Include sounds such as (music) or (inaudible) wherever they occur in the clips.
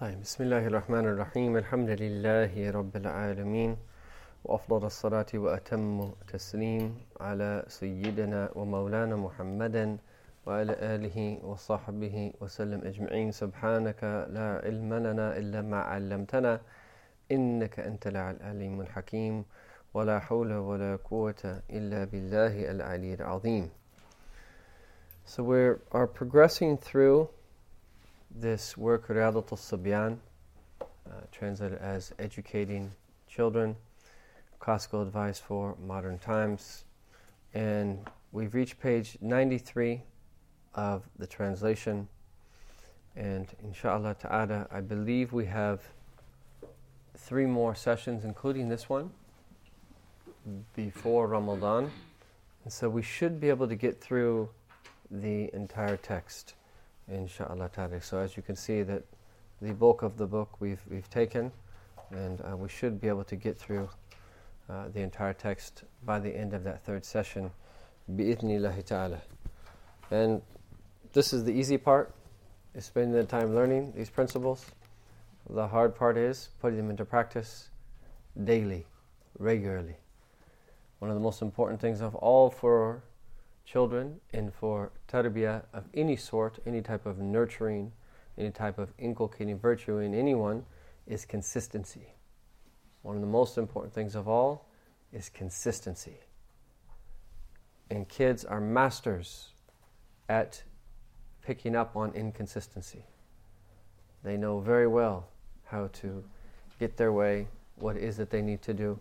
طيب بسم الله الرحمن الرحيم. الحمد لله رب العالمين وأفضل الصلاة وأتم تسليم على سيدنا ومولانا محمد وعلى آله وصحبه وسلم أجمعين. سبحانك لا علم لنا إلا ما علمتنا إنك أنت العليم الحكيم ولا حول ولا قوة إلا بالله العلي العظيم. So we are progressing through this work, Riyadat al-Sabyan, uh, translated as Educating Children, Classical Advice for Modern Times. And we've reached page 93 of the translation. And inshallah ta'ala, I believe we have three more sessions, including this one, before Ramadan. And so we should be able to get through the entire text inshallah ta'ala. So as you can see that the bulk of the book we've, we've taken and uh, we should be able to get through uh, the entire text by the end of that third session bi'ithnillahi ta'ala. And this is the easy part, is spending the time learning these principles. The hard part is putting them into practice daily, regularly. One of the most important things of all for children and for tarbiyah of any sort, any type of nurturing, any type of inculcating virtue in anyone is consistency. One of the most important things of all is consistency. And kids are masters at picking up on inconsistency. They know very well how to get their way, what it is that they need to do.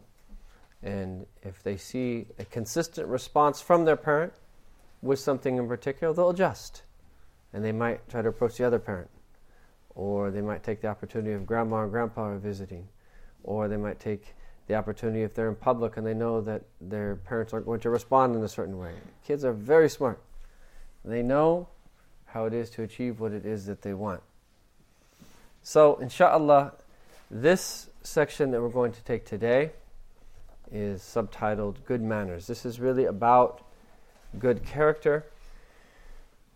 And if they see a consistent response from their parent, with something in particular, they'll adjust. And they might try to approach the other parent. Or they might take the opportunity of grandma and grandpa are visiting. Or they might take the opportunity if they're in public and they know that their parents aren't going to respond in a certain way. Kids are very smart. They know how it is to achieve what it is that they want. So, inshallah, this section that we're going to take today is subtitled Good Manners. This is really about good character.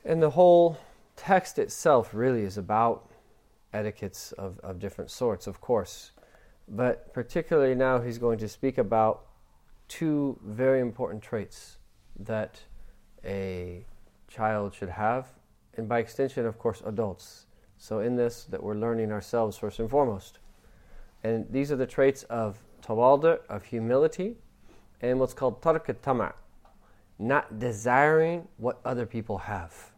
And the whole text itself really is about etiquettes of, of different sorts, of course. But particularly now, he's going to speak about two very important traits that a child should have, and by extension, of course, adults. So, in this, that we're learning ourselves first and foremost. And these are the traits of tawadu, of humility, and what's called tark tama, not desiring what other people have.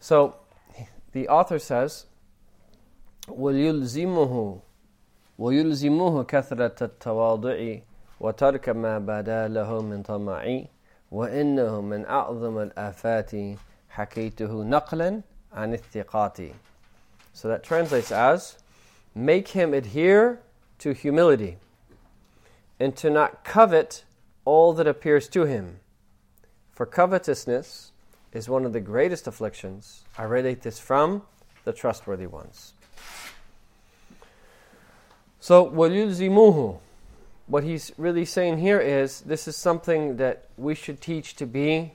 So the author says, وَيُلْزِمُهُ وَيُلْزِمُهُ كَثْرَةَ التَّوَاضُعِ وَتَرْكَ مَا بَدَا لَهُ مِنْ طَمَعِ وَإِنَّهُ مِنْ أَعْظَمِ الْآفَاتِ حَكَيْتُهُ نَقْلًا عَنِ الثِّقَاتِ So that translates as, make him adhere to humility and to not covet all that appears to him. For covetousness is one of the greatest afflictions. I relate this from the trustworthy ones. So, وَيُلْزِمُهُ What he's really saying here is this is something that we should teach to be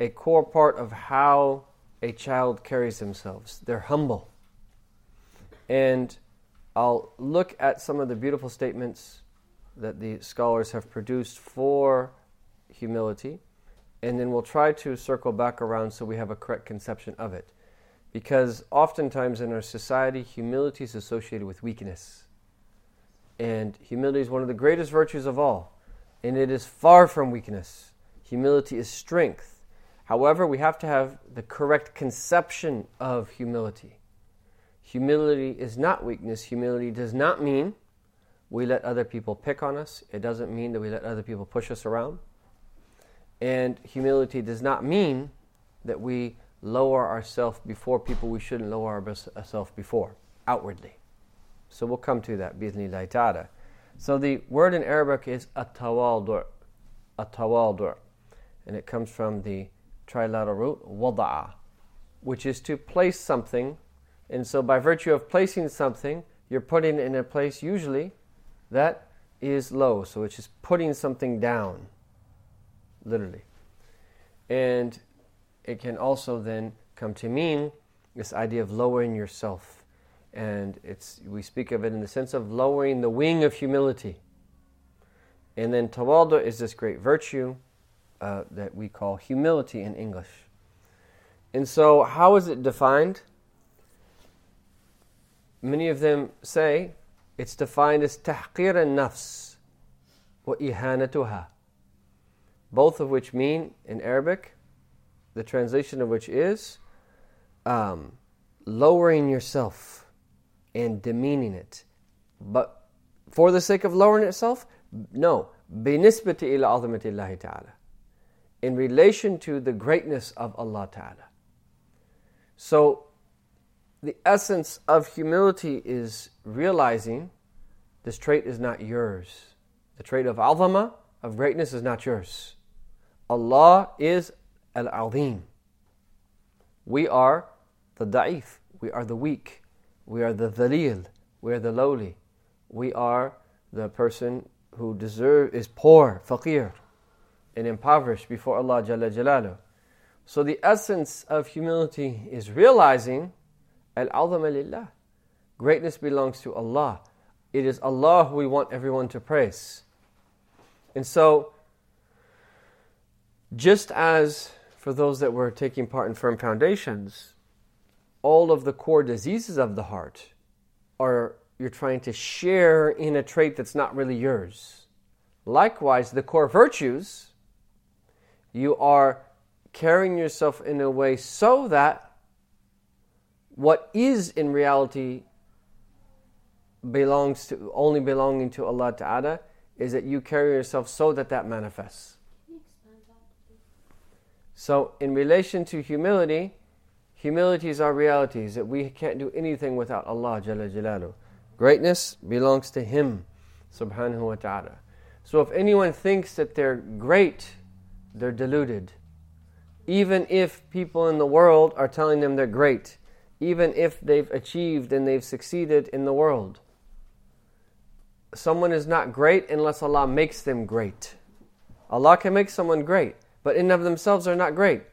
a core part of how a child carries themselves. They're humble. And I'll look at some of the beautiful statements that the scholars have produced for humility, and then we'll try to circle back around so we have a correct conception of it. Because oftentimes in our society, humility is associated with weakness. And humility is one of the greatest virtues of all, and it is far from weakness. Humility is strength. However, we have to have the correct conception of humility. Humility is not weakness. Humility does not mean we let other people pick on us. It doesn't mean that we let other people push us around. And humility does not mean that we lower ourselves before people we shouldn't lower ourselves before, outwardly. So we'll come to that, bi'ithnillahi. So the word in Arabic is atawadur, atawadur, and it comes from the trilateral root wada'a, which is to place something. And so by virtue of placing something, you're putting it in a place usually that is low. So it's just putting something down, literally. And it can also then come to mean this idea of lowering yourself. And it's, we speak of it in the sense of lowering the wing of humility. And then tawadu is this great virtue uh, that we call humility in English. And so, how is it defined? Many of them say it's defined as tahqir and nafs wa ihanatuha, both of which mean in Arabic, the translation of which is um, lowering yourself and demeaning it. But for the sake of lowering itself? No. Binisbati ila azamatillahi ta'ala. In relation to the greatness of Allah ta'ala. So the essence of humility is realizing this trait is not yours. The trait of azama, of greatness, is not yours. Allah is al-azim. We are the da'if, we are the weak, we are the dhalil, we are the lowly, we are the person who deserve is poor, faqir, and impoverished before Allah Jalla. So the essence of humility is realizing al-azama lillah. Greatness belongs to Allah. It is Allah who we want everyone to praise. And so, just as for those that were taking part in firm foundations, all of the core diseases of the heart are you're trying to share in a trait that's not really yours. Likewise, the core virtues, you are carrying yourself in a way so that what is in reality belongs to only belonging to Allah Ta'ala is that you carry yourself so that that manifests. So, in relation to humility, humility is our reality, is that we can't do anything without Allah Jalla Jalalu. Greatness belongs to Him, subhanahu wa ta'ala. So if anyone thinks that they're great, they're deluded. Even if people in the world are telling them they're great, even if they've achieved and they've succeeded in the world. Someone is not great unless Allah makes them great. Allah can make someone great, but in of themselves they're not great.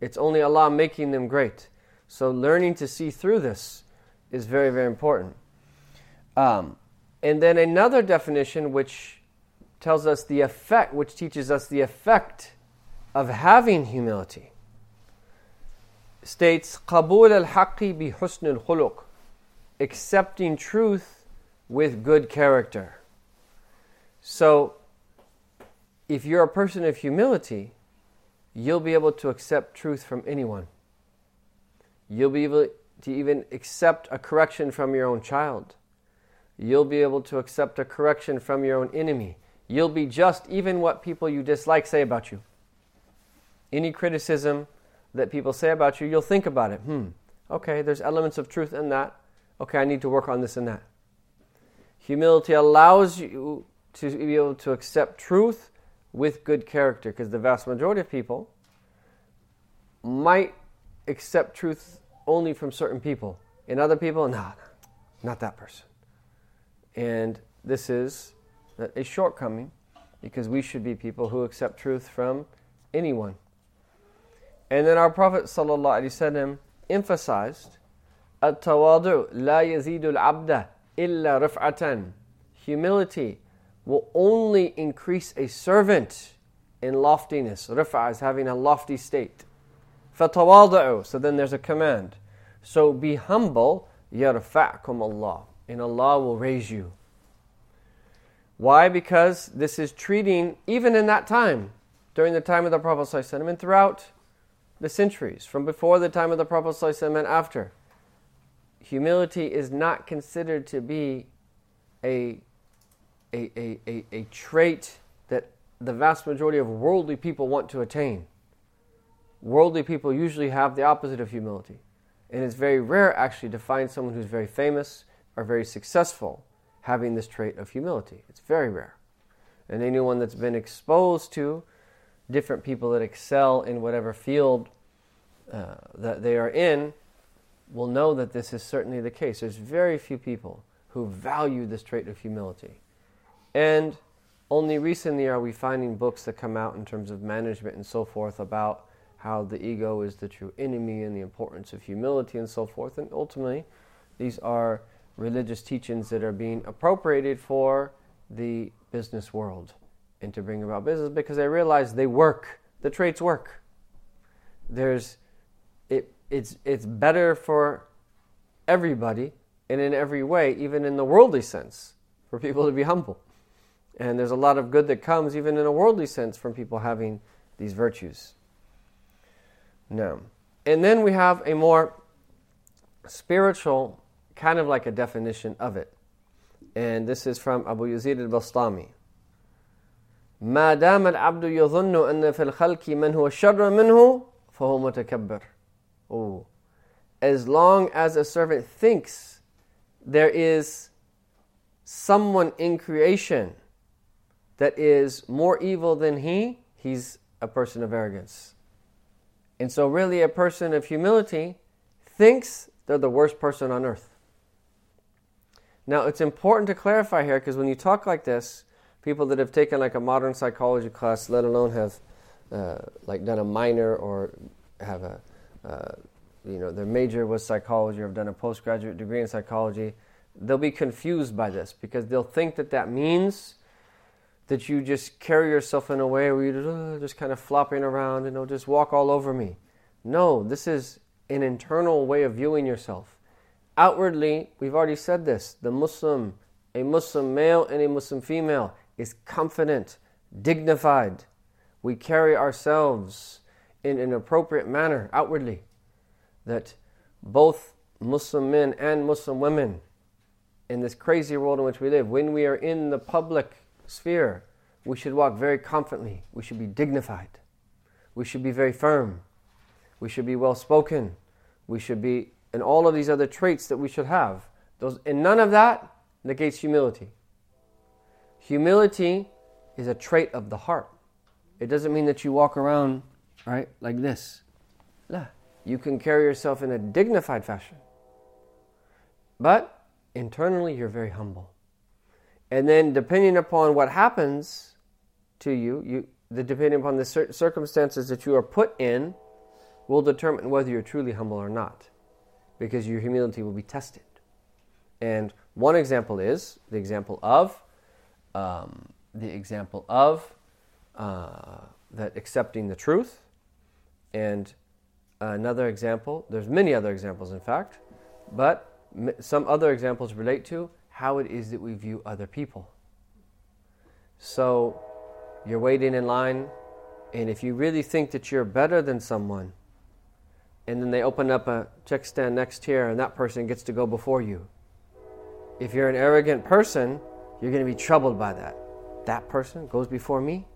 It's only Allah making them great. So learning to see through this is very, very important. Um, and then another definition which tells us the effect, which teaches us the effect of having humility, states Qabul al Haqqi bi husn khuluq, accepting truth with good character. So, if you're a person of humility, you'll be able to accept truth from anyone. You'll be able to even accept a correction from your own child. You'll be able to accept a correction from your own enemy. You'll be just even what people you dislike say about you. Any criticism, that people say about you, you'll think about it. Hmm, okay, there's elements of truth in that. Okay, I need to work on this and that. Humility allows you to be able to accept truth with good character because the vast majority of people might accept truth only from certain people. In other people, no, not that person. And this is a shortcoming because we should be people who accept truth from anyone. And then our Prophet ﷺ emphasized التواضع لا يزيد العبد إلا رفعة Humility will only increase a servant in loftiness. Rif'a is having a lofty state. فَتَوَاضَعُوا So then there's a command. So be humble, يَرْفَعْكُمْ Allah. And Allah will raise you. Why? Because this is treating, even in that time, during the time of the Prophet ﷺ, and throughout the centuries, from before the time of the Prophet and after, humility is not considered to be a a, a, a, a trait that the vast majority of worldly people want to attain. Worldly people usually have the opposite of humility. And it's very rare actually to find someone who's very famous or very successful having this trait of humility. It's very rare. And anyone that's been exposed to different people that excel in whatever field uh, that they are in will know that this is certainly the case. There's very few people who value this trait of humility. And only recently are we finding books that come out in terms of management and so forth about how the ego is the true enemy and the importance of humility and so forth. And ultimately, these are religious teachings that are being appropriated for the business world and to bring about business because they realize they work. The traits work. There's it it's it's better for everybody and in every way, even in the worldly sense, for people to be humble. And there's a lot of good that comes, even in a worldly sense, from people having these virtues. No. And then we have a more spiritual, kind of like a definition of it. And this is from Abu Yazid al-Bastami. ما دام العبد يظن أن في الخلق من هو شر منه فهو متكبر. Oh. As long as a servant thinks there is someone in creation that is more evil than he, he's a person of arrogance. And so, really, a person of humility thinks they're the worst person on earth. Now, it's important to clarify here because when you talk like this, people that have taken like a modern psychology class, let alone have uh, like done a minor or have a, uh, you know, their major was psychology or have done a postgraduate degree in psychology, they'll be confused by this because they'll think that that means that you just carry yourself in a way where you're just kind of flopping around and you'll just walk all over me. No, this is an internal way of viewing yourself. Outwardly, we've already said this the Muslim, a Muslim male and a Muslim female, is confident, dignified. We carry ourselves in an appropriate manner outwardly. That both Muslim men and Muslim women, in this crazy world in which we live, when we are in the public sphere, we should walk very confidently. We should be dignified. We should be very firm. We should be well spoken. We should be, and all of these other traits that we should have. Those, and none of that negates humility. Humility is a trait of the heart. It doesn't mean that you walk around, right, like this. La. You can carry yourself in a dignified fashion. But internally, you're very humble. And then, depending upon what happens to you, you the, depending upon the cir- circumstances that you are put in, will determine whether you're truly humble or not, because your humility will be tested. And one example is the example of um, the example of uh, that accepting the truth, and another example. There's many other examples, in fact, but some other examples relate to how it is that we view other people. So you're waiting in line, and if you really think that you're better than someone, and then they open up a check stand next here, and that person gets to go before you. If you're an arrogant person, you're going to be troubled by that. That person goes before me?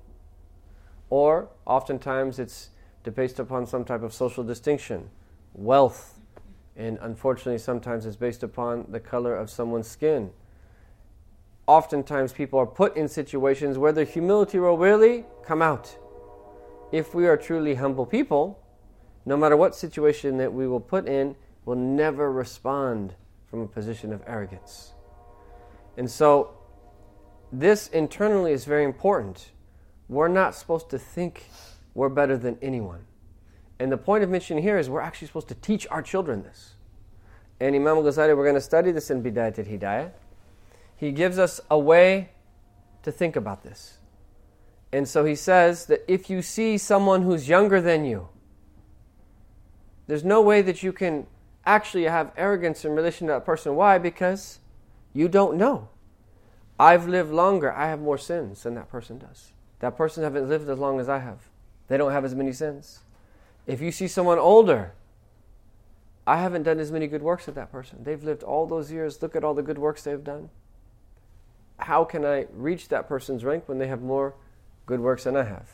Or oftentimes it's based upon some type of social distinction, wealth, and unfortunately, sometimes it's based upon the color of someone's skin. Oftentimes, people are put in situations where their humility will really come out. If we are truly humble people, no matter what situation that we will put in, will never respond from a position of arrogance. And so, this internally is very important. We're not supposed to think we're better than anyone. And the point of mention here is we're actually supposed to teach our children this. And Imam Ghazali, we're going to study this in Bidayat Hidayah. He gives us a way to think about this. And so he says that if you see someone who's younger than you, there's no way that you can actually have arrogance in relation to that person. Why? Because you don't know. I've lived longer. I have more sins than that person does. That person hasn't lived as long as I have. They don't have as many sins. If you see someone older, I haven't done as many good works as that person. They've lived all those years. Look at all the good works they've done. How can I reach that person's rank when they have more good works than I have?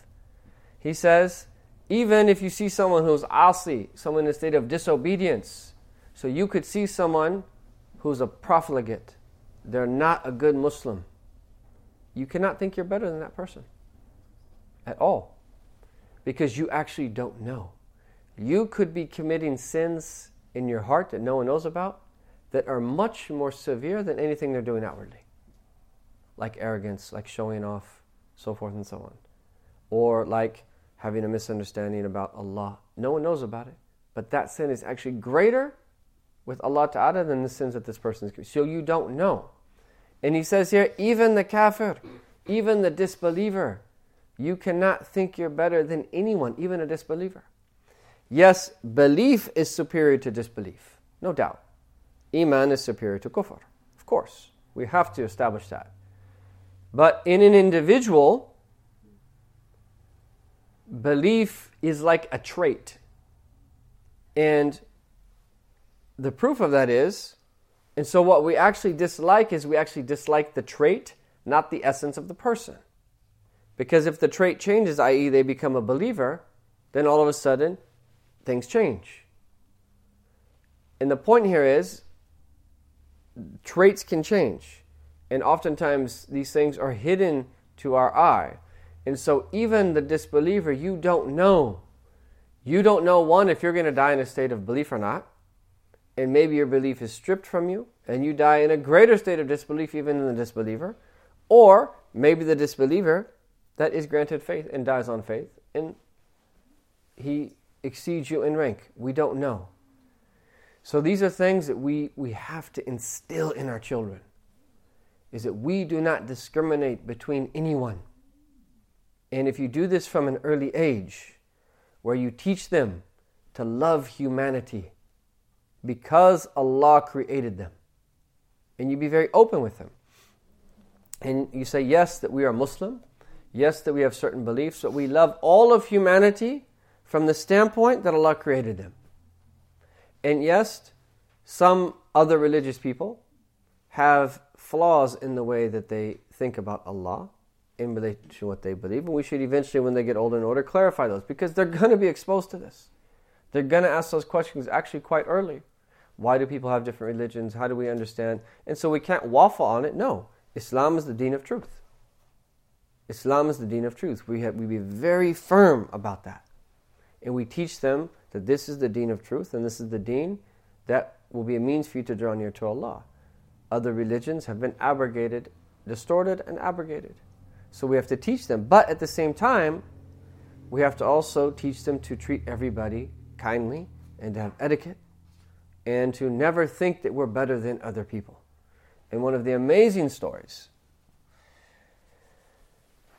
He says, even if you see someone who's asi, someone in a state of disobedience, so you could see someone who's a profligate, they're not a good Muslim. You cannot think you're better than that person at all because you actually don't know. You could be committing sins in your heart that no one knows about that are much more severe than anything they're doing outwardly, like arrogance, like showing off, so forth and so on, or like having a misunderstanding about Allah No one knows about it. But that sin is actually greater with Allah Ta'ala than the sins that this person is committing. So you don't know. And he says here, even the kafir, even the disbeliever, you cannot think you're better than anyone, even a disbeliever. Yes, belief is superior to disbelief, no doubt. Iman is superior to kufr, of course. We have to establish that. But in an individual, belief is like a trait. And the proof of that is, and so what we actually dislike is we actually dislike the trait, not the essence of the person. Because if the trait changes, i.e., they become a believer, then all of a sudden things change. And the point here is traits can change. And oftentimes these things are hidden to our eye. And so even the disbeliever, you don't know. You don't know, one, if you're going to die in a state of belief or not. And maybe your belief is stripped from you, and you die in a greater state of disbelief even than the disbeliever. Or maybe the disbeliever that is granted faith and dies on faith, and he exceeds you in rank. We don't know. So these are things that we, we have to instill in our children. Is that we do not discriminate between anyone. And if you do this from an early age, where you teach them to love humanity because Allah created them, and you be very open with them, and you say, yes, that we are Muslim, Yes, that we have certain beliefs, but we love all of humanity from the standpoint that Allah created them. And yes, some other religious people have flaws in the way that they think about Allah in relation to what they believe. And we should eventually, when they get older and older, clarify those because they're going to be exposed to this. They're going to ask those questions actually quite early. Why do people have different religions? How do we understand? And so we can't waffle on it. No, Islam is the deen of truth. Islam is the deen of truth. We, have, we be very firm about that. And we teach them that this is the deen of truth and this is the deen that will be a means for you to draw near to Allah. Other religions have been abrogated, distorted, and abrogated. So we have to teach them. But at the same time, we have to also teach them to treat everybody kindly and to have etiquette and to never think that we're better than other people. And one of the amazing stories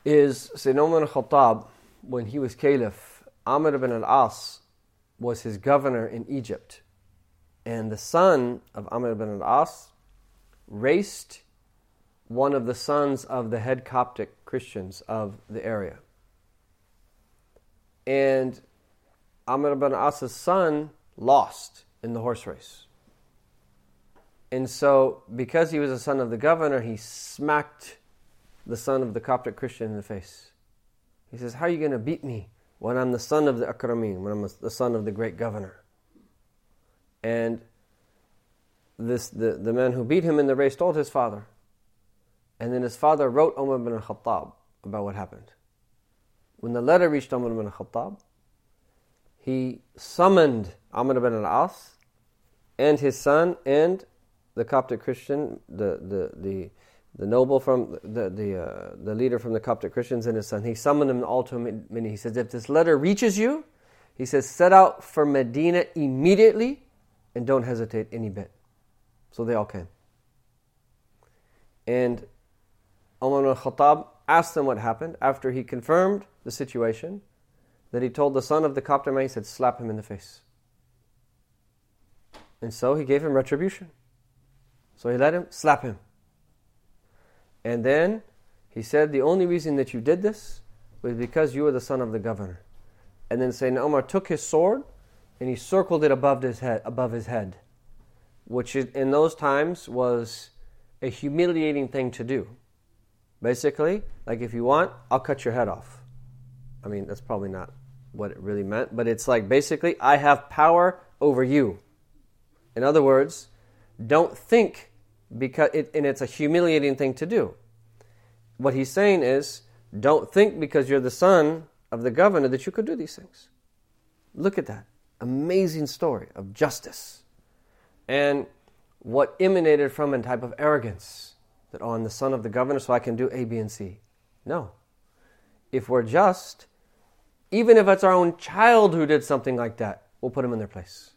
is Sayyidina Umar al-Khattab, when he was caliph, Amr ibn al-As was his governor in Egypt. And the son of Amr ibn al-As raced one of the sons of the head Coptic Christians of the area. And Amr ibn al-As's son lost in the horse race. And so, because he was a son of the governor, he smacked the son of the Coptic Christian in the face. He says, How are you going to beat me when I'm the son of the Akramin, when I'm the son of the great governor? And this, the, the man who beat him in the race told his father. And then his father wrote Umar ibn al-Khattab about what happened. When the letter reached Umar ibn al-Khattab, he summoned Amr ibn al-As and his son and the Coptic Christian, the, the, the the noble from the the, uh, the leader from the Coptic Christians and his son. He summoned them all to him. And he says, "If this letter reaches you, he says, set out for Medina immediately, and don't hesitate any bit." So they all came. And Umar al-Khattab asked them what happened after he confirmed the situation. That he told the son of the Coptic man, he said, "Slap him in the face." And so he gave him retribution. So he let him slap him. And then he said, The only reason that you did this was because you were the son of the governor. And then Sayyidina Umar took his sword and he circled it above his head, above his head, which in those times was a humiliating thing to do. Basically, like if you want, I'll cut your head off. I mean, that's probably not what it really meant, but it's like basically, I have power over you. In other words, don't think because it, and it's a humiliating thing to do. What he's saying is, don't think because you're the son of the governor that you could do these things. Look at that amazing story of justice and what emanated from a type of arrogance that oh, I'm the son of the governor, so I can do A, B, and C. No. If we're just, Even if it's our own child who did something like that, we'll put them in their place.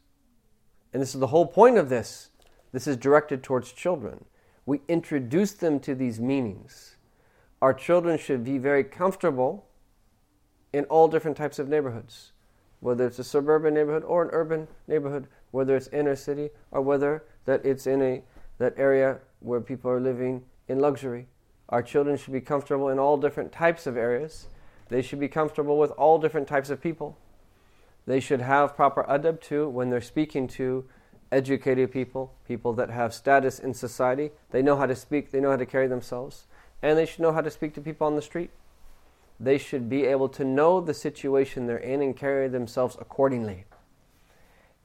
And this is the whole point of this. This is directed towards children. We introduce them to these meanings. Our children should be very comfortable in all different types of neighborhoods, whether it's a suburban neighborhood or an urban neighborhood, whether it's inner city or whether that it's in a that area where people are living in luxury. Our children should be comfortable in all different types of areas. They should be comfortable with all different types of people. They should have proper adab too when they're speaking to educated people, people that have status in society. They know how to speak, they know how to carry themselves, and they should know how to speak to people on the street. They should be able to know the situation they're in and carry themselves accordingly.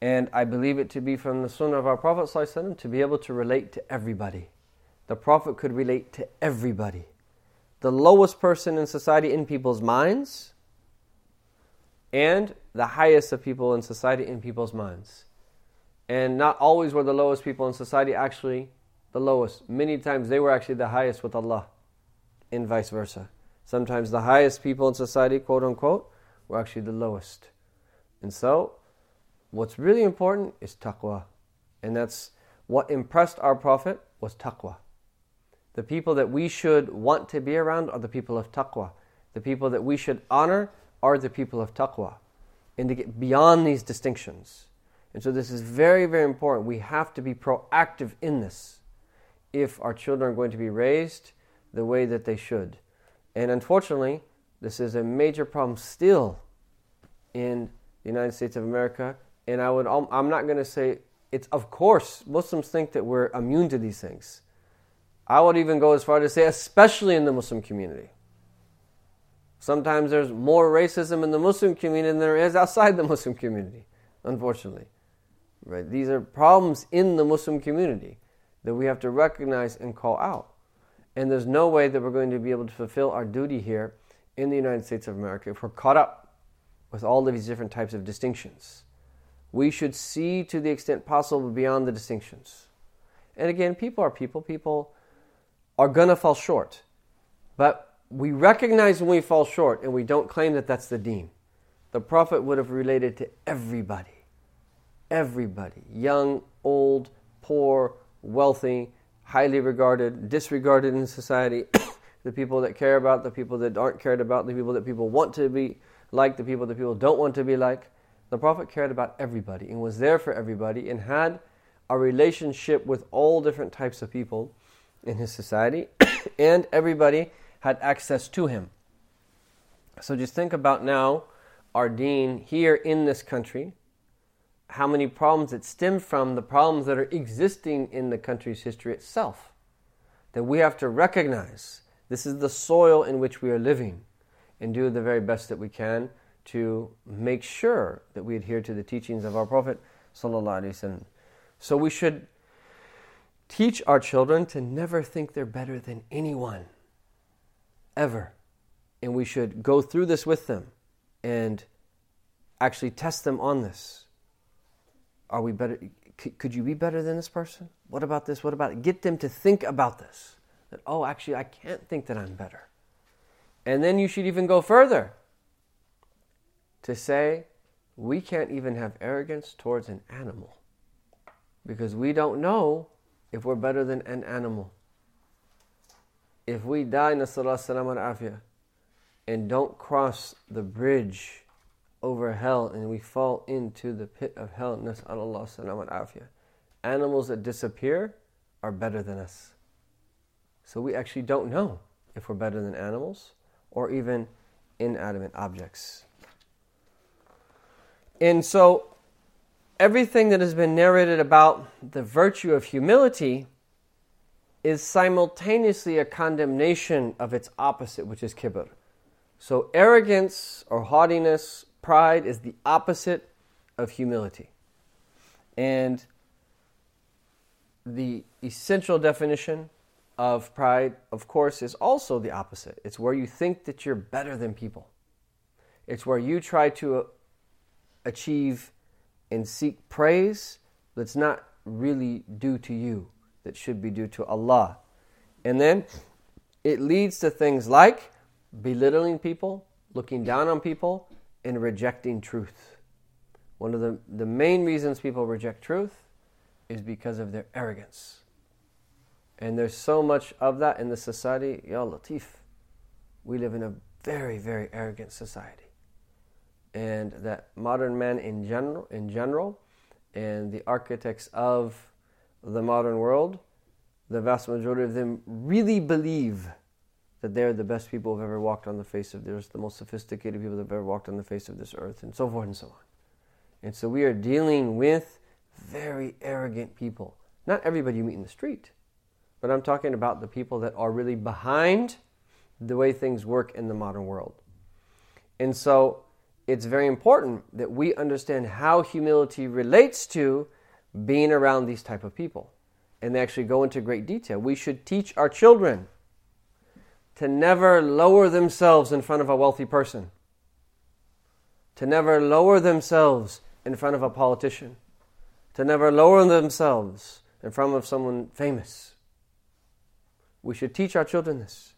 And I believe it to be from the Sunnah of our Prophet ﷺ to be able to relate to everybody. The Prophet could relate to everybody. The lowest person in society in people's minds, and the highest of people in society in people's minds. And not always were the lowest people in society actually the lowest. Many times they were actually the highest with Allah, and vice versa. Sometimes the highest people in society, quote unquote, were actually the lowest. And so, what's really important is taqwa. And that's what impressed our Prophet was taqwa. The people that we should want to be around are the people of taqwa. The people that we should honor are the people of taqwa. And to get beyond these distinctions. And so this is very, very important. We have to be proactive in this if our children are going to be raised the way that they should. And unfortunately, this is a major problem still in the United States of America. And I would, I'm not going to say it's, of course, Muslims think that we're immune to these things. I would even go as far to say, especially in the Muslim community. Sometimes there's more racism in the Muslim community than there is outside the Muslim community, unfortunately. Right? These are problems in the Muslim community that we have to recognize and call out. And there's no way that we're going to be able to fulfill our duty here in the United States of America if we're caught up with all of these different types of distinctions. We should see to the extent possible beyond the distinctions. And again, people are people. People are going to fall short. But we recognize when we fall short and we don't claim that that's the deen. The Prophet would have related to everybody. Everybody. Young, old, poor, wealthy, highly regarded, disregarded in society. (coughs) the people that care about, the people that aren't cared about, the people that people want to be like, the people that people don't want to be like. The Prophet cared about everybody and was there for everybody and had a relationship with all different types of people in his society, (coughs) and everybody had access to him. So just think about now our deen here in this country, how many problems that stem from the problems that are existing in the country's history itself. That we have to recognize this is the soil in which we are living and do the very best that we can to make sure that we adhere to the teachings of our Prophet. So we should teach our children to never think they're better than anyone, ever. And we should go through this with them and actually test them on this. Are we better? Could you be better than this person? What about this? What about it? Get them to think about this. That, oh, actually, I can't think that I'm better. And then you should even go further to say, we can't even have arrogance towards an animal because we don't know if we're better than an animal. If we die, nasallallahu salam afia, and don't cross the bridge over hell and we fall into the pit of hell, nasallallahu salam afia, animals that disappear are better than us. So we actually don't know if we're better than animals or even inanimate objects. And so everything that has been narrated about the virtue of humility is simultaneously a condemnation of its opposite, which is kibr. So, arrogance or haughtiness, pride, is the opposite of humility. And the essential definition of pride, of course, is also the opposite. It's where you think that you're better than people, it's where you try to achieve and seek praise that's not really due to you, that should be due to Allah. And then it leads to things like belittling people, looking down on people, and rejecting truth. One of the, the main reasons people reject truth is because of their arrogance. And there's so much of that in the society. Ya Latif, we live in a very, very arrogant society. And that modern men in general, in general and the architects of the modern world, the vast majority of them really believe that they're the best people who've ever walked on the face of this, the most sophisticated people that have ever walked on the face of this earth, and so forth and so on. And so we are dealing with very arrogant people. Not everybody you meet in the street, but I'm talking about the people that are really behind the way things work in the modern world. And so it's very important that we understand how humility relates to being around these type of people. And they actually go into great detail. We should teach our children to never lower themselves in front of a wealthy person, to never lower themselves in front of a politician, to never lower themselves in front of someone famous. We should teach our children this.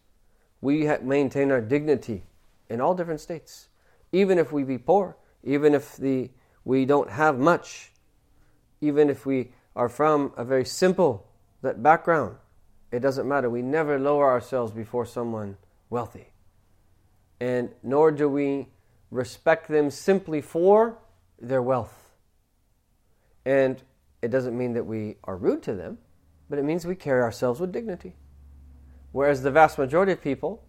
We maintain our dignity in all different states, even if we be poor, even if the, we don't have much, even if we are from a very simple background. It doesn't matter. We never lower ourselves before someone wealthy. And nor do we respect them simply for their wealth. And it doesn't mean that we are rude to them, but it means we carry ourselves with dignity. Whereas the vast majority of people,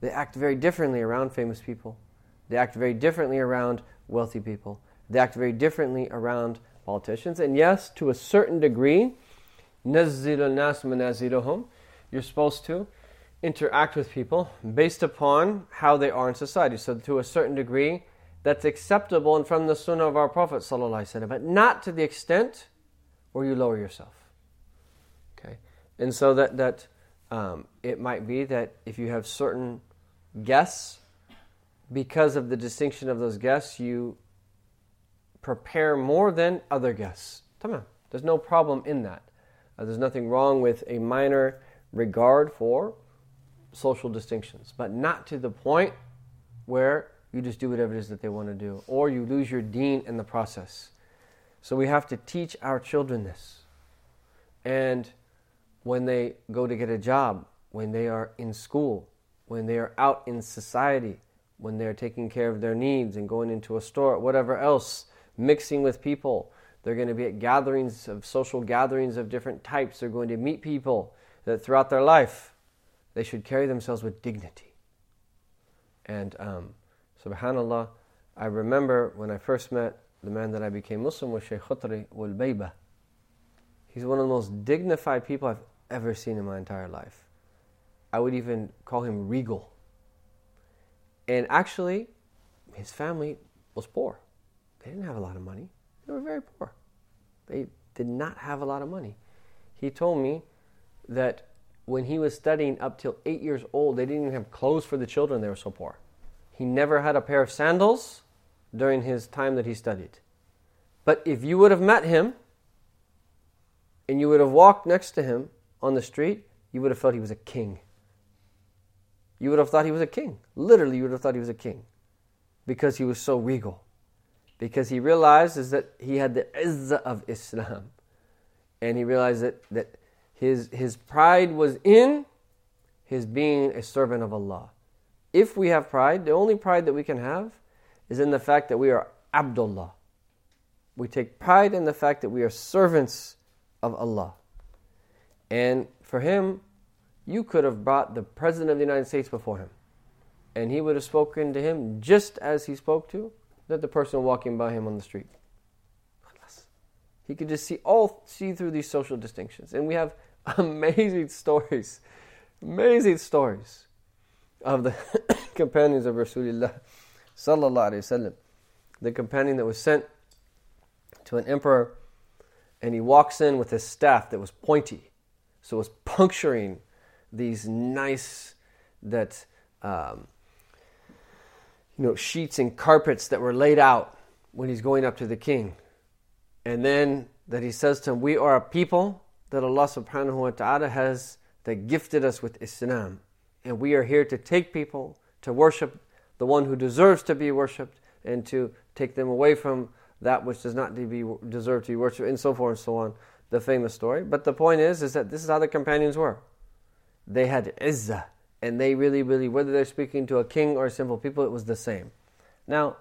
they act very differently around famous people. They act very differently around wealthy people. They act very differently around politicians. And yes, to a certain degree, you're supposed to interact with people based upon how they are in society. So, to a certain degree, that's acceptable and from the sunnah of our Prophet, but not to the extent where you lower yourself. Okay? And so that, that um, it might be that if you have certain guests, because of the distinction of those guests, you prepare more than other guests. Tamam. There's no problem in that. Uh, there's nothing wrong with a minor regard for social distinctions, but not to the point where you just do whatever it is that they want to do, or you lose your deen in the process. So we have to teach our children this. And when they go to get a job, when they are in school, when they are out in society, when they're taking care of their needs and going into a store, whatever else, mixing with people. They're going to be at gatherings of social gatherings of different types. They're going to meet people that throughout their life they should carry themselves with dignity. And um, subhanAllah, I remember when I first met the man that I became Muslim was Shaykh Khutri wal Bayba. He's one of the most dignified people I've ever seen in my entire life. I would even call him regal. And actually, his family was poor. They didn't have a lot of money. They were very poor. They did not have a lot of money. He told me that when he was studying up till eight years old, they didn't even have clothes for the children, they were so poor. He never had a pair of sandals during his time that he studied. But if you would have met him and you would have walked next to him on the street, you would have felt he was a king. You would have thought he was a king. Literally, you would have thought he was a king because he was so regal. Because he realized is that he had the izzah of Islam. And he realized that, that his, his pride was in his being a servant of Allah. If we have pride, the only pride that we can have is in the fact that we are Abdullah. We take pride in the fact that we are servants of Allah. And for him, you could have brought the President of the United States before him. And he would have spoken to him just as he spoke to the person walking by him on the street. He could just see all see through these social distinctions. And we have (laughs) amazing stories, amazing stories of the (coughs) companions of Rasulullah sallallahu alaihi wasallam. The companion that was sent to an emperor, and he walks in with his staff that was pointy, so it was puncturing these nice that um, you know sheets and carpets that were laid out when he's going up to the king, and then that he says to him, "We are a people that Allah Subhanahu wa Taala has that gifted us with Islam, and we are here to take people to worship the one who deserves to be worshipped, and to take them away from that which does not be, deserve to be worshipped, and so forth and so on. The famous story. But the point is, is that this is how the companions were. They had izzah, and they really, really, whether they're speaking to a king or simple people, it was the same. Now,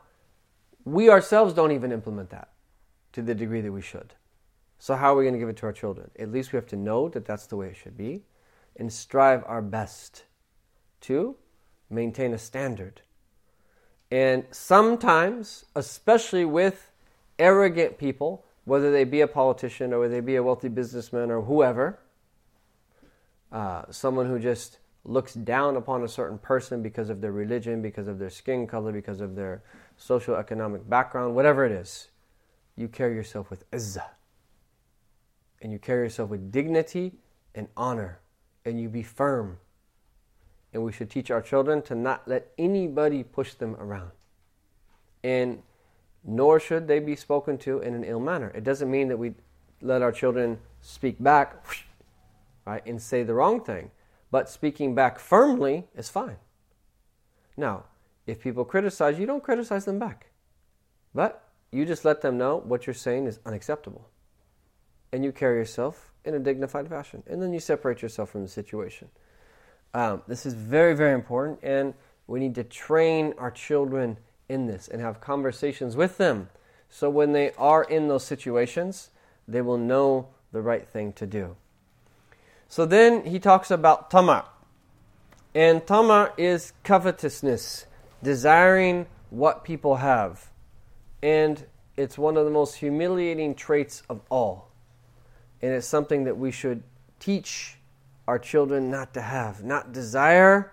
we ourselves don't even implement that to the degree that we should. So, how are we going to give it to our children? At least we have to know that that's the way it should be and strive our best to maintain a standard. And sometimes, especially with arrogant people, whether they be a politician or whether they be a wealthy businessman or whoever, uh, someone who just looks down upon a certain person because of their religion, because of their skin color, because of their social economic background, whatever it is, you carry yourself with izzah. And you carry yourself with dignity and honor. And you be firm. And we should teach our children to not let anybody push them around. And nor should they be spoken to in an ill manner. It doesn't mean that we let our children speak back right, and say the wrong thing. But speaking back firmly is fine. Now, if people criticize you, don't criticize them back. But you just let them know what you're saying is unacceptable. And you carry yourself in a dignified fashion. And then you separate yourself from the situation. Um, this is very, very important. And we need to train our children in this and have conversations with them. So when they are in those situations, they will know the right thing to do. So then he talks about tama. And tama is covetousness, desiring what people have. And it's one of the most humiliating traits of all. And it's something that we should teach our children not to have, not desire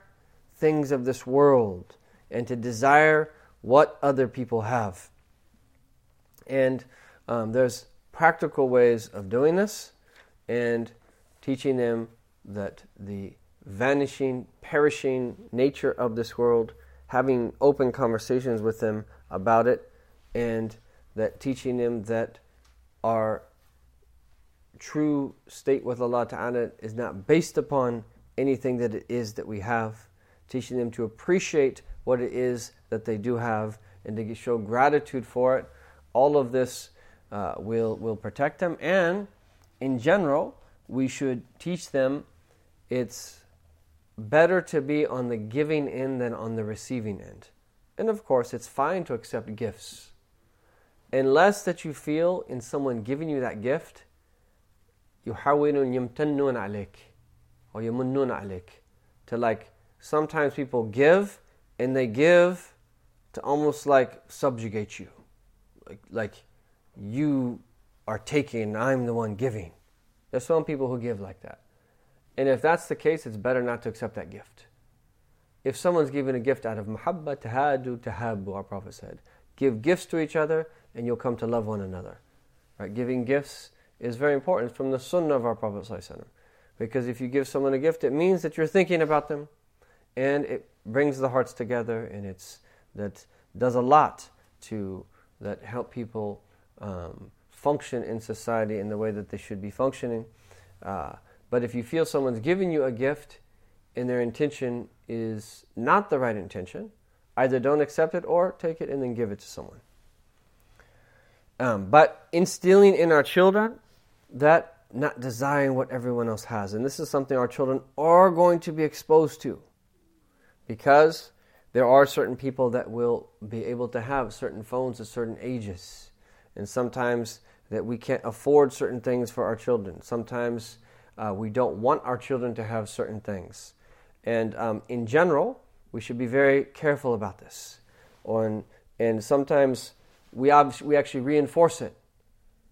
things of this world, and to desire what other people have. And um, there's practical ways of doing this. And teaching them that the vanishing, perishing nature of this world, having open conversations with them about it, and that teaching them that our true state with Allah Ta'ala is not based upon anything that it is that we have, teaching them to appreciate what it is that they do have and to show gratitude for it. All of this uh, will, will protect them, and in general, we should teach them it's better to be on the giving end than on the receiving end. And of course, it's fine to accept gifts. Unless that you feel in someone giving you that gift, يحاولون يمتنون عليك or يمنون عليك to like sometimes people give and they give to almost like subjugate you like like you are taking I'm the one giving there's some people who give like that. And if that's the case, it's better not to accept that gift. If someone's giving a gift out of muhabba, tahadu, tahabu, our Prophet said, give gifts to each other and you'll come to love one another. Right? Giving gifts is very important. From the sunnah of our Prophet because if you give someone a gift, it means that you're thinking about them, and it brings the hearts together, and it's that does a lot to that help people um, function in society in the way that they should be functioning. Uh, but if you feel someone's giving you a gift and their intention is not the right intention, either don't accept it or take it and then give it to someone. Um, but instilling in our children that not desiring what everyone else has. And this is something our children are going to be exposed to because there are certain people that will be able to have certain phones at certain ages. And sometimes that we can't afford certain things for our children. Sometimes uh, we don't want our children to have certain things. And um, in general, we should be very careful about this. On, and sometimes we, ob- we actually reinforce it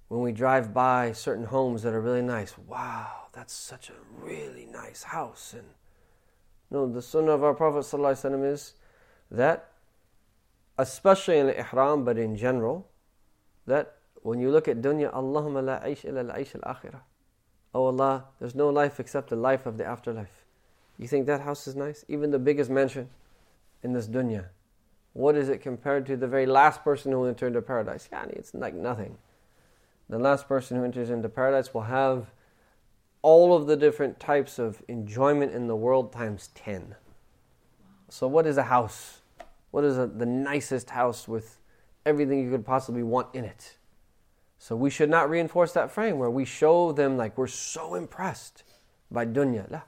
when we drive by certain homes that are really nice. Wow, that's such a really nice house. And no, the sunnah of our Prophet ﷺ is that, especially in ihram, but in general, that when you look at dunya, Allahumma la aish illa al-aish al-akhirah. Oh Allah, there's no life except the life of the afterlife. You think that house is nice? Even the biggest mansion in this dunya. What is it compared to the very last person who entered into paradise? Yani, it's like nothing. The last person who enters into paradise will have all of the different types of enjoyment in the world times 10. So, what is a house? What is a, the nicest house with everything you could possibly want in it. So we should not reinforce that frame where we show them like we're so impressed by dunya.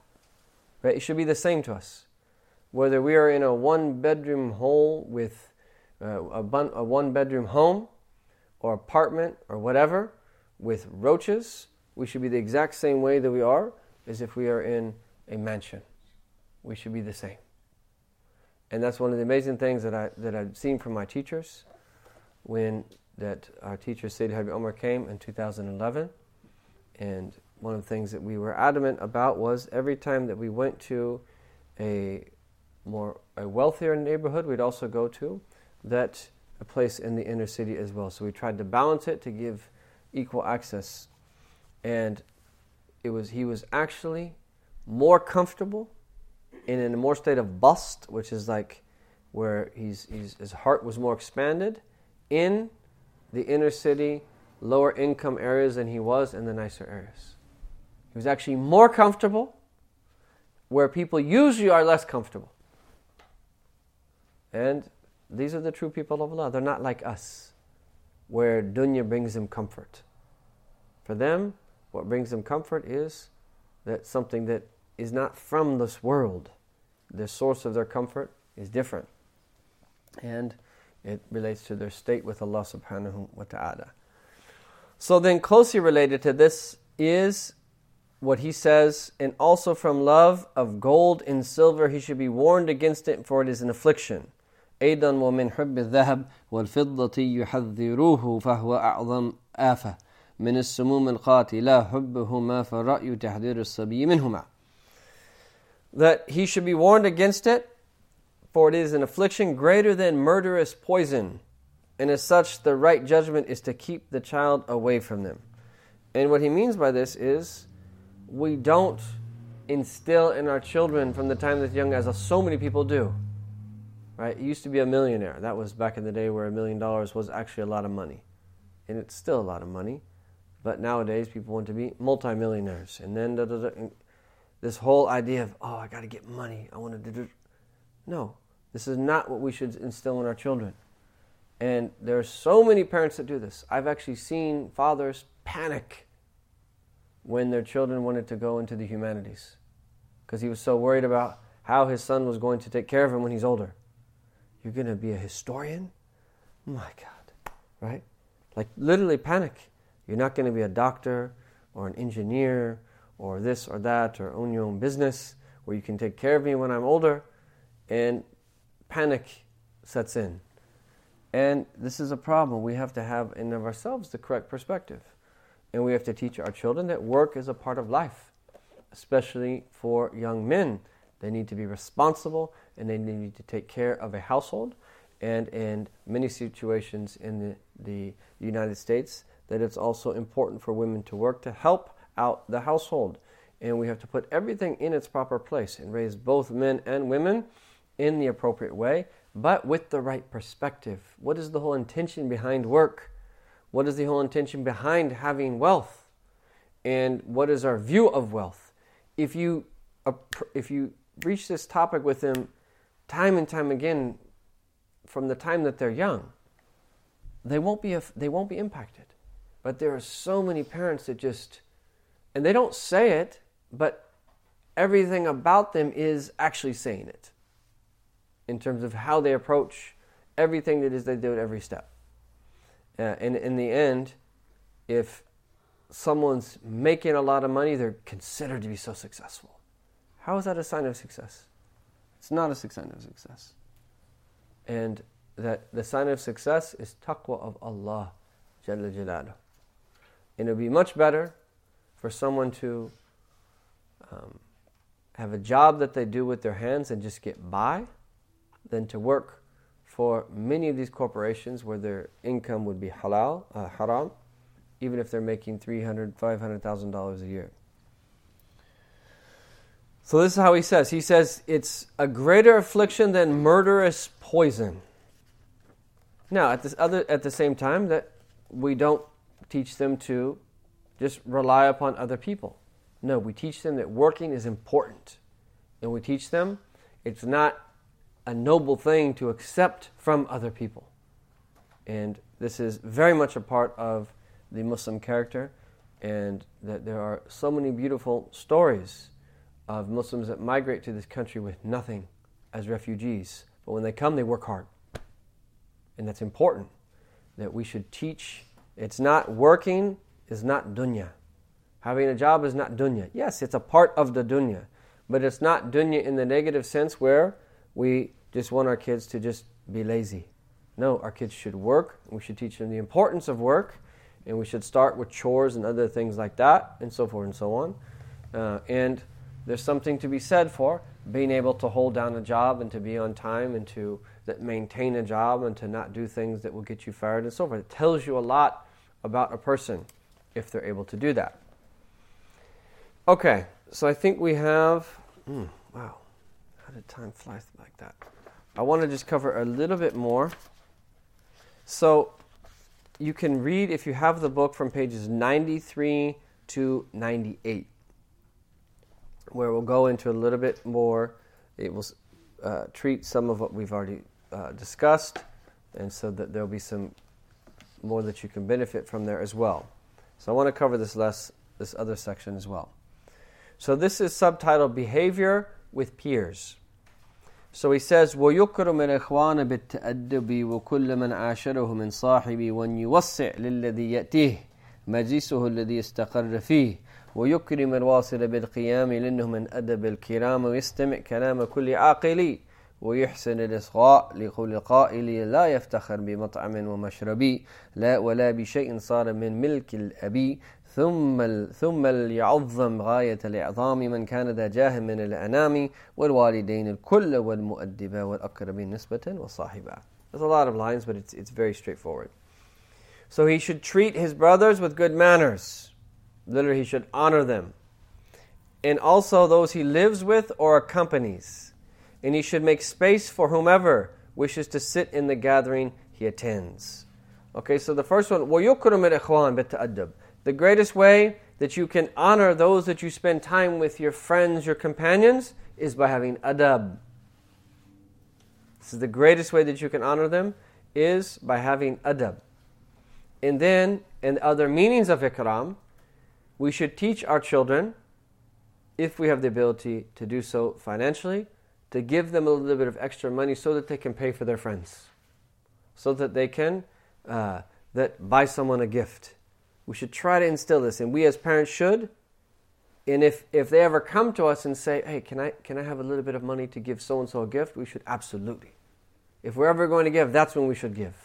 Right? It should be the same to us. Whether we are in a one bedroom hole with uh, a, bun- a one bedroom home or apartment or whatever with roaches, we should be the exact same way that we are as if we are in a mansion. We should be the same. And that's one of the amazing things that, I, that I've seen from my teachers when that our teacher Sayyid Habib Omar came in 2011. And one of the things that we were adamant about was every time that we went to a more a wealthier neighborhood, we'd also go to that a place in the inner city as well. So we tried to balance it to give equal access. And it was he was actually more comfortable and in a more state of bast, which is like where he's, he's, his heart was more expanded in the inner city, lower income areas than he was in the nicer areas. He was actually more comfortable where people usually are less comfortable. And these are the true people of Allah. They're not like us, where dunya brings them comfort. For them, what brings them comfort is that something that is not from this world. The source of their comfort is different. And it relates to their state with Allah subhanahu wa ta'ala. So then closely related to this is what he says, and also from love of gold and silver he should be warned against it, for it is an affliction. أيضا ومن حب الذهب والفضة يحذروه فهو أعظم آفة من السموم القاتلة حبهما فرأي تحذير الصبي منهما that he should be warned against it, for it is an affliction greater than murderous poison, and as such, the right judgment is to keep the child away from them. And what he means by this is we don't instill in our children from the time that's young, as so many people do. Right? It used to be a millionaire. That was back in the day where a million dollars was actually a lot of money. And it's still a lot of money. But nowadays, people want to be multimillionaires. And then, da, da, da, this whole idea of, oh, I got to get money. I want to do. No, this is not what we should instill in our children. And there are so many parents that do this. I've actually seen fathers panic when their children wanted to go into the humanities because he was so worried about how his son was going to take care of him when he's older. You're going to be a historian? My God, right? Like literally panic. You're not going to be a doctor or an engineer or this or that or own your own business where you can take care of me when I'm older and panic sets in. And this is a problem. We have to have in of ourselves the correct perspective. And we have to teach our children that work is a part of life, especially for young men. They need to be responsible and they need to take care of a household. And in many situations in the, the United States, that it's also important for women to work to help out the household. And we have to put everything in its proper place and raise both men and women in the appropriate way, but with the right perspective. What is the whole intention behind work? What is the whole intention behind having wealth? And what is our view of wealth? If you if you reach this topic with them time and time again from the time that they're young, they won't be they won't be impacted. But there are so many parents that just and they don't say it, but everything about them is actually saying it in terms of how they approach everything that is they do at every step. Uh, and in the end, if someone's making a lot of money, they're considered to be so successful. How is that a sign of success? It's not a sign of success. And that the sign of success is taqwa of Allah Jalla Jalaluh. And it would be much better for someone to um, have a job that they do with their hands and just get by than to work for many of these corporations where their income would be halal, uh, haram, even if they're making $300,000, $500,000 a year. So this is how he says. He says it's a greater affliction than murderous poison. Now, at this other at the same time that we don't teach them to just rely upon other people. No, we teach them that working is important. And we teach them it's not a noble thing to accept from other people. And this is very much a part of the Muslim character, and that there are so many beautiful stories of Muslims that migrate to this country with nothing as refugees. But when they come, they work hard. And that's important that we should teach. It's not working, is not dunya. Having a job is not dunya. Yes, it's a part of the dunya, but it's not dunya in the negative sense where we just want our kids to just be lazy. No, our kids should work. We should teach them the importance of work, and we should start with chores and other things like that, and so forth and so on. Uh, and there's something to be said for being able to hold down a job and to be on time and to maintain a job and to not do things that will get you fired and so forth. It tells you a lot about a person if they're able to do that. Okay, so I think we have. Mm, wow, how did time fly like that? I want to just cover a little bit more. So you can read, if you have the book, from pages 93 to 98 where we'll go into a little bit more. It will uh, treat some of what we've already uh, discussed, and so that there'll be some more that you can benefit from there as well. So I want to cover this less, this other section as well. So this is subtitled Behavior with Peers. So he says, ويكرم الإخوان بالتأدب وكل من عاشره من صاحبي وأن يوسع للذي يأتيه مجلسه الذي استقر فيه. ويكرم الواصل بالقيام لأنه من أدب الكرام ويستمع كلام كل عاقل ويحسن الإصغاء لقول قائل لا يفتخر بمطعم ومشرب لا ولا بشيء صار من ملك الأبي ثم ثم ليعظم غاية الإعظام من كان ذا جاه من الأنام والوالدين الكل والمؤدبة والأقربين نسبة وصاحبة. There's a lot of lines, but it's, it's very straightforward. So he should treat his brothers with good manners. Literally, he should honor them. And also those he lives with or accompanies. And he should make space for whomever wishes to sit in the gathering he attends. Okay, so the first one, the greatest way that you can honor those that you spend time with, your friends, your companions, is by having adab. This is the greatest way that you can honor them, is by having adab. And then, in other meanings of ikram, we should teach our children, if we have the ability to do so financially, to give them a little bit of extra money so that they can pay for their friends, so that they can uh, that buy someone a gift. We should try to instill this, and we as parents should. And if, if they ever come to us and say, "Hey, can I can I have a little bit of money to give so and so a gift?" We should absolutely. If we're ever going to give, that's when we should give.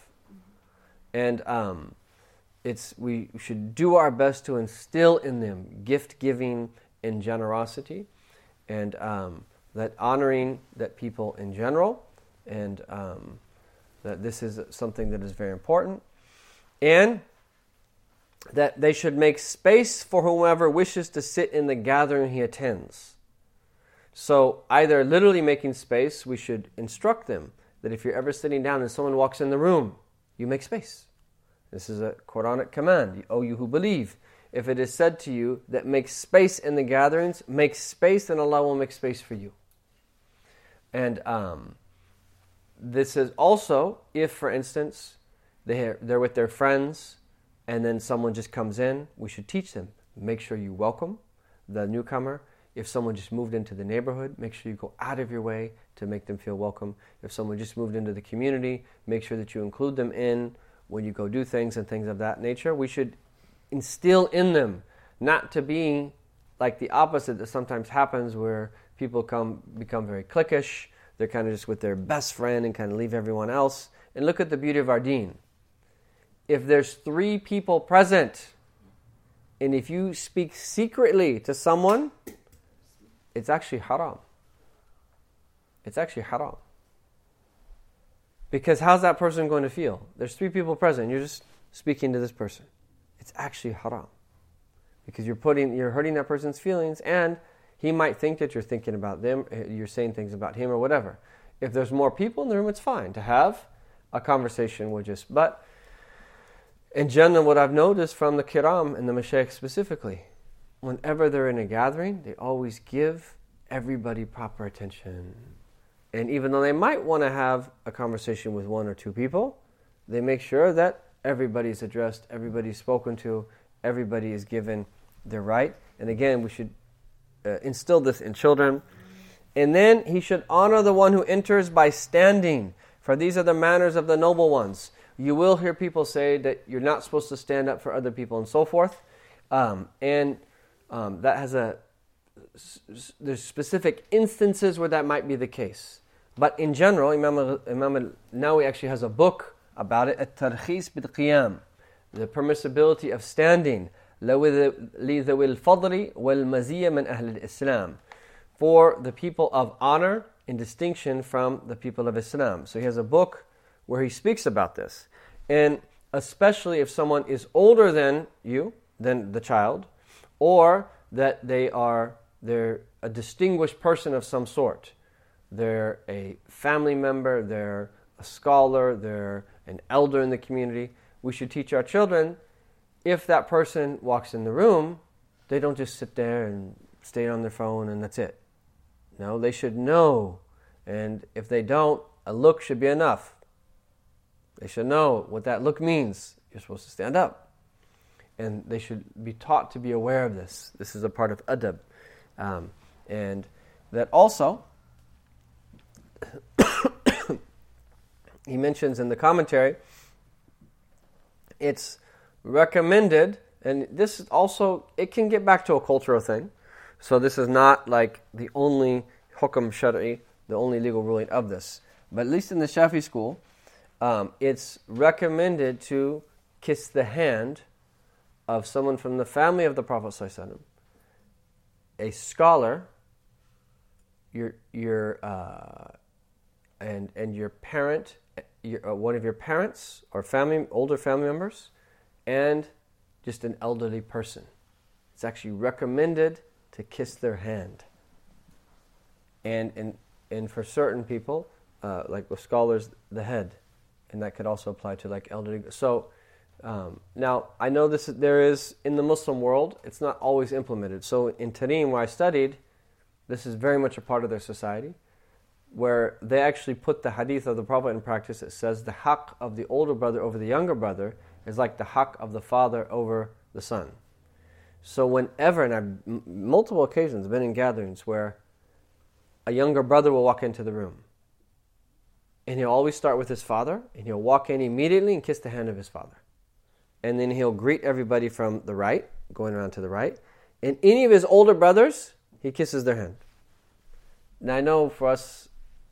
And um, it's we should do our best to instill in them gift giving and generosity, and um, that honoring that people in general, and um, that this is something that is very important, and that they should make space for whomever wishes to sit in the gathering he attends. So, either literally making space, we should instruct them that if you're ever sitting down and someone walks in the room, you make space this is a Quranic command. O you who believe, if it is said to you that make space in the gatherings, make space and Allah will make space for you. And um, this is also if, for instance, they're, they're with their friends and then someone just comes in, we should teach them. Make sure you welcome the newcomer. If someone just moved into the neighborhood, make sure you go out of your way to make them feel welcome. If someone just moved into the community, make sure that you include them in when you go do things and things of that nature, we should instill in them not to be like the opposite that sometimes happens where people come become very cliquish. They're kind of just with their best friend and kind of leave everyone else. And look at the beauty of our deen. If there's three people present, and if you speak secretly to someone, it's actually haram. It's actually haram. Because how's that person going to feel? There's three people present. You're just speaking to this person. It's actually haram. Because you're putting you're hurting that person's feelings and he might think that you're thinking about them, eh, you're saying things about him or whatever. If there's more people in the room, it's fine to have a conversation with just but in general what I've noticed from the Kiram and the Mashaykh specifically, whenever they're in a gathering, they always give everybody proper attention and even though they might want to have a conversation with one or two people, they make sure that everybody's addressed, everybody's spoken to, everybody is given their right. And again, we should uh, instill this in children. And then he should honor the one who enters by standing, for these are the manners of the noble ones. You will hear people say that you're not supposed to stand up for other people and so forth. Um, and um, that has a, there's specific instances where that might be the case. But in general, Imam, Imam Nawawi actually has a book about it, At-Tarkhis bil-Qiyam, the permissibility of standing, لذوي الفضل والمزية من أهل الإسلام, for the people of honor in distinction from the people of Islam. So he has a book where he speaks about this. And especially if someone is older than you, than the child, or that they are they're a distinguished person of some sort. They're a family member, they're a scholar, they're an elder in the community. We should teach our children if that person walks in the room, they don't just sit there and stay on their phone and that's it. No, they should know. And if they don't, a look should be enough. They should know what that look means. You're supposed to stand up. And they should be taught to be aware of this. This is a part of adab. Um, and that also, (coughs) he mentions in the commentary, it's recommended, and this also, it can get back to a cultural thing. So this is not like the only hukam shari, the only legal ruling of this. But at least in the Shafi school, um, it's recommended to kiss the hand of someone from the family of the Prophet a scholar, your your uh, and and your parent, your, uh, one of your parents or family, older family members, and just an elderly person. It's actually recommended to kiss their hand. And and and for certain people, uh, like with scholars, the head, and that could also apply to like elderly. So. Um, now, I know this there is in the Muslim world, it's not always implemented. So in Tarim, where I studied, this is very much a part of their society, where they actually put the hadith of the Prophet in practice. It says the haqq of the older brother over the younger brother is like the haqq of the father over the son. So whenever, and I've m- multiple occasions been in gatherings where a younger brother will walk into the room, and he'll always start with his father, and he'll walk in immediately and kiss the hand of his father and then he'll greet everybody from the right, going around to the right. And any of his older brothers, he kisses their hand. Now I know for us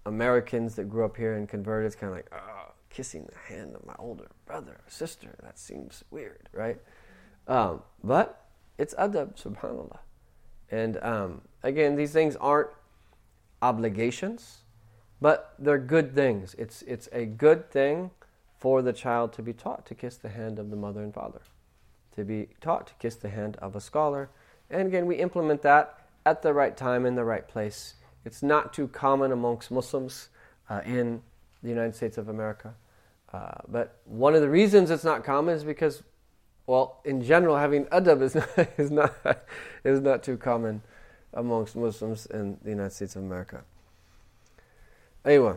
Americans that grew up here and converted, it's kind of like, oh, kissing the hand of my older brother or sister. That seems weird, right? Um, but it's adab, subhanAllah. And um, again, these things aren't obligations, but they're good things. It's, it's a good thing for the child to be taught to kiss the hand of the mother and father, to be taught to kiss the hand of a scholar. And again, we implement that at the right time in the right place. It's not too common amongst Muslims uh, in the United States of America. Uh, but one of the reasons it's not common is because, well, in general, having adab is (laughs) not, is not, is not too common amongst Muslims in the United States of America. Anyway.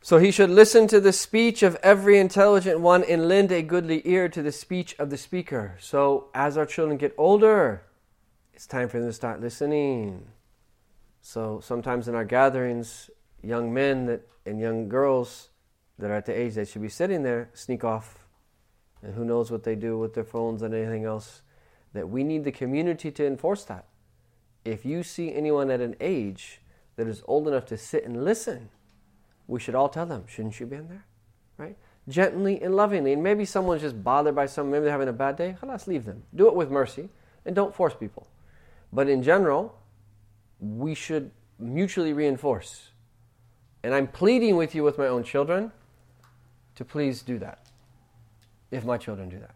So he should listen to the speech of every intelligent one and lend a goodly ear to the speech of the speaker. So as our children get older, it's time for them to start listening. So sometimes in our gatherings, young men that and young girls that are at the age they should be sitting there sneak off. And who knows what they do with their phones and anything else. That we need the community to enforce that. If you see anyone at an age that is old enough to sit and listen, we should all tell them, shouldn't you be in there? Right? Gently and lovingly. And maybe someone's just bothered by something, maybe they're having a bad day. Let's leave them. Do it with mercy and don't force people. But in general, we should mutually reinforce. And I'm pleading with you with my own children to please do that. If my children do that.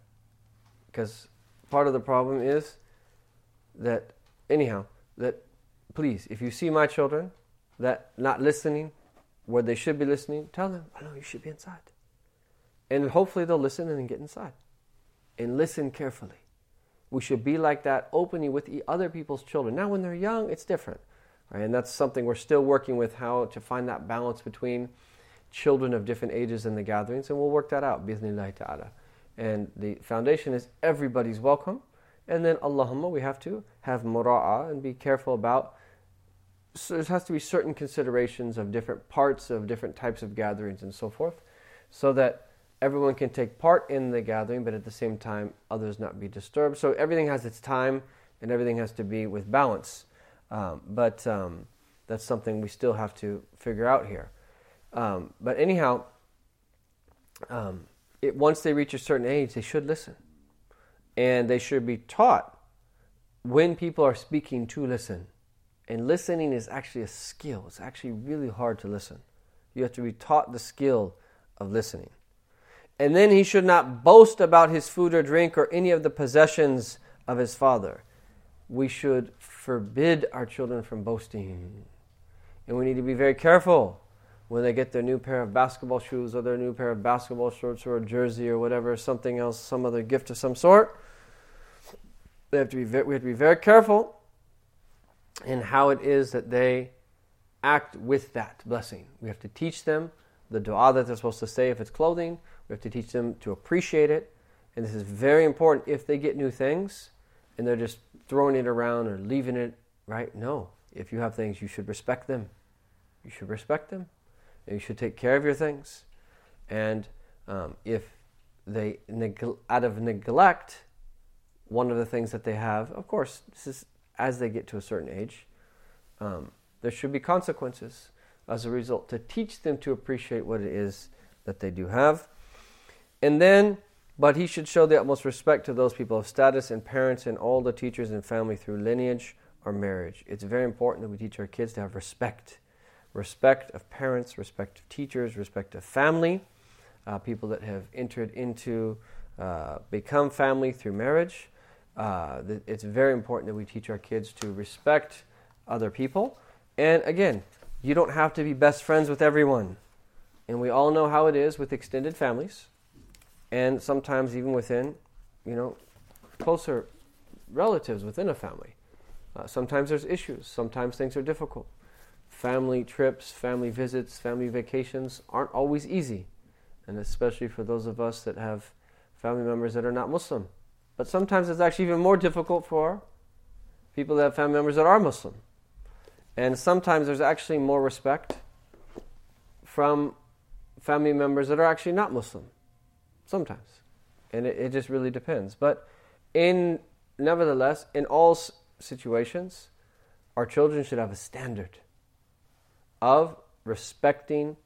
Because part of the problem is that, anyhow, that please, if you see my children that not listening, where they should be listening, tell them, I know you should be inside. And hopefully they'll listen and get inside. And listen carefully. We should be like that openly with other people's children. Now, when they're young, it's different. Right? And that's something we're still working with how to find that balance between children of different ages in the gatherings, and we'll work that out, bi'ithnillahi ta'ala. And the foundation is everybody's welcome. And then, Allahumma, we have to have mura'a and be careful about. So there has to be certain considerations of different parts of different types of gatherings and so forth, so that everyone can take part in the gathering, but at the same time, others not be disturbed. So everything has its time, and everything has to be with balance. Um, but um, that's something we still have to figure out here. Um, but anyhow, um, it, once they reach a certain age, they should listen. And they should be taught when people are speaking to listen. And listening is actually a skill. It's actually really hard to listen. You have to be taught the skill of listening. And then he should not boast about his food or drink or any of the possessions of his father. We should forbid our children from boasting. And we need to be very careful when they get their new pair of basketball shoes or their new pair of basketball shorts or a jersey or whatever, something else, some other gift of some sort. They have to be we have to be very careful in how it is that they act with that blessing. We have to teach them the dua that they're supposed to say if it's clothing. We have to teach them to appreciate it. And this is very important if they get new things and they're just throwing it around or leaving it, right? No. If you have things, you should respect them. You should respect them you should take care of your things. And um, if they, neg- out of neglect, one of the things that they have, of course, this is as they get to a certain age, um, there should be consequences as a result to teach them to appreciate what it is that they do have. And then, but he should show the utmost respect to those people of status and parents and all the teachers and family through lineage or marriage. It's very important that we teach our kids to have respect respect of parents, respect of teachers, respect of family, uh, people that have entered into, uh, become family through marriage. Uh, it's very important that we teach our kids to respect other people. And again, you don't have to be best friends with everyone. And we all know how it is with extended families, and sometimes even within, you know, closer relatives within a family. Uh, sometimes there's issues. Sometimes things are difficult family trips, family visits, family vacations aren't always easy, and especially for those of us that have family members that are not Muslim. But sometimes it's actually even more difficult for people that have family members that are Muslim. And sometimes there's actually more respect from family members that are actually not Muslim. Sometimes. And it, it just really depends. But in nevertheless, in all situations, our children should have a standard of respecting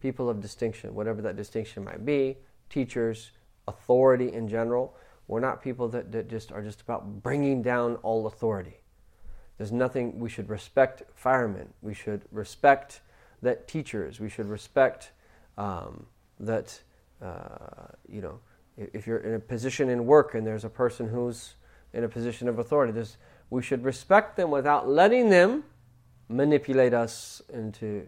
people of distinction, whatever that distinction might be, teachers, authority in general. We're not people that, that just are just about bringing down all authority. There's nothing, we should respect firemen. We should respect that teachers. We should respect um, that, uh, you know, if you're in a position in work and there's a person who's in a position of authority, there's, we should respect them without letting them manipulate us into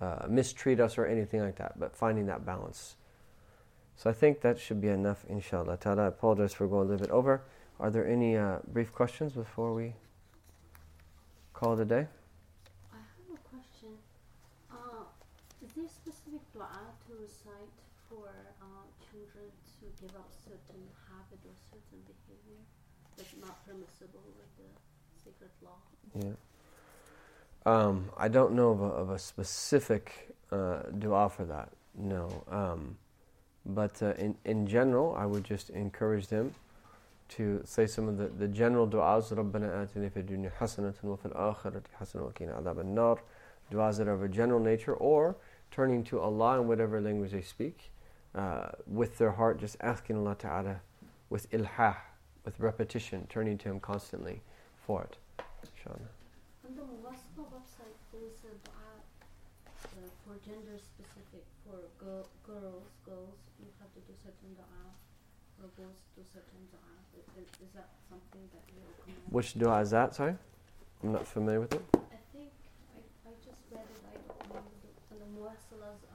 uh, mistreat us or anything like that, but finding that balance. So I think that should be enough, inshallah. Ta'ala, I apologize for going a little bit over. Are there any uh, brief questions before we call it a day? I have a question. Uh, is there a specific dua to recite for uh, children to give up certain habit or certain behavior that's not permissible with the sacred law? Yeah. Um, I don't know of a, of a specific uh, dua for that. No. Um, but uh, in, in general, I would just encourage them to say some of the, the general du'as رَبَّنَا آتِنِي فِي الدُّنْيَا حَسَنَةً وَفِي الْآخِرَةِ حَسَنَةً وَقِنَا عَذَابَ النَّارِ du'as that are of a general nature or turning to Allah in whatever language they speak uh, with their heart just asking Allah Ta'ala with ilhah, with repetition, turning to Him constantly for it. Inshallah. for gender specific for girl, girls, girls, certain dua, or boys do certain dua. Is, is that something that you recommend? Which dua is that? Sorry, I'm not familiar with it. I think I, I just read it. I on the Muwasala's website.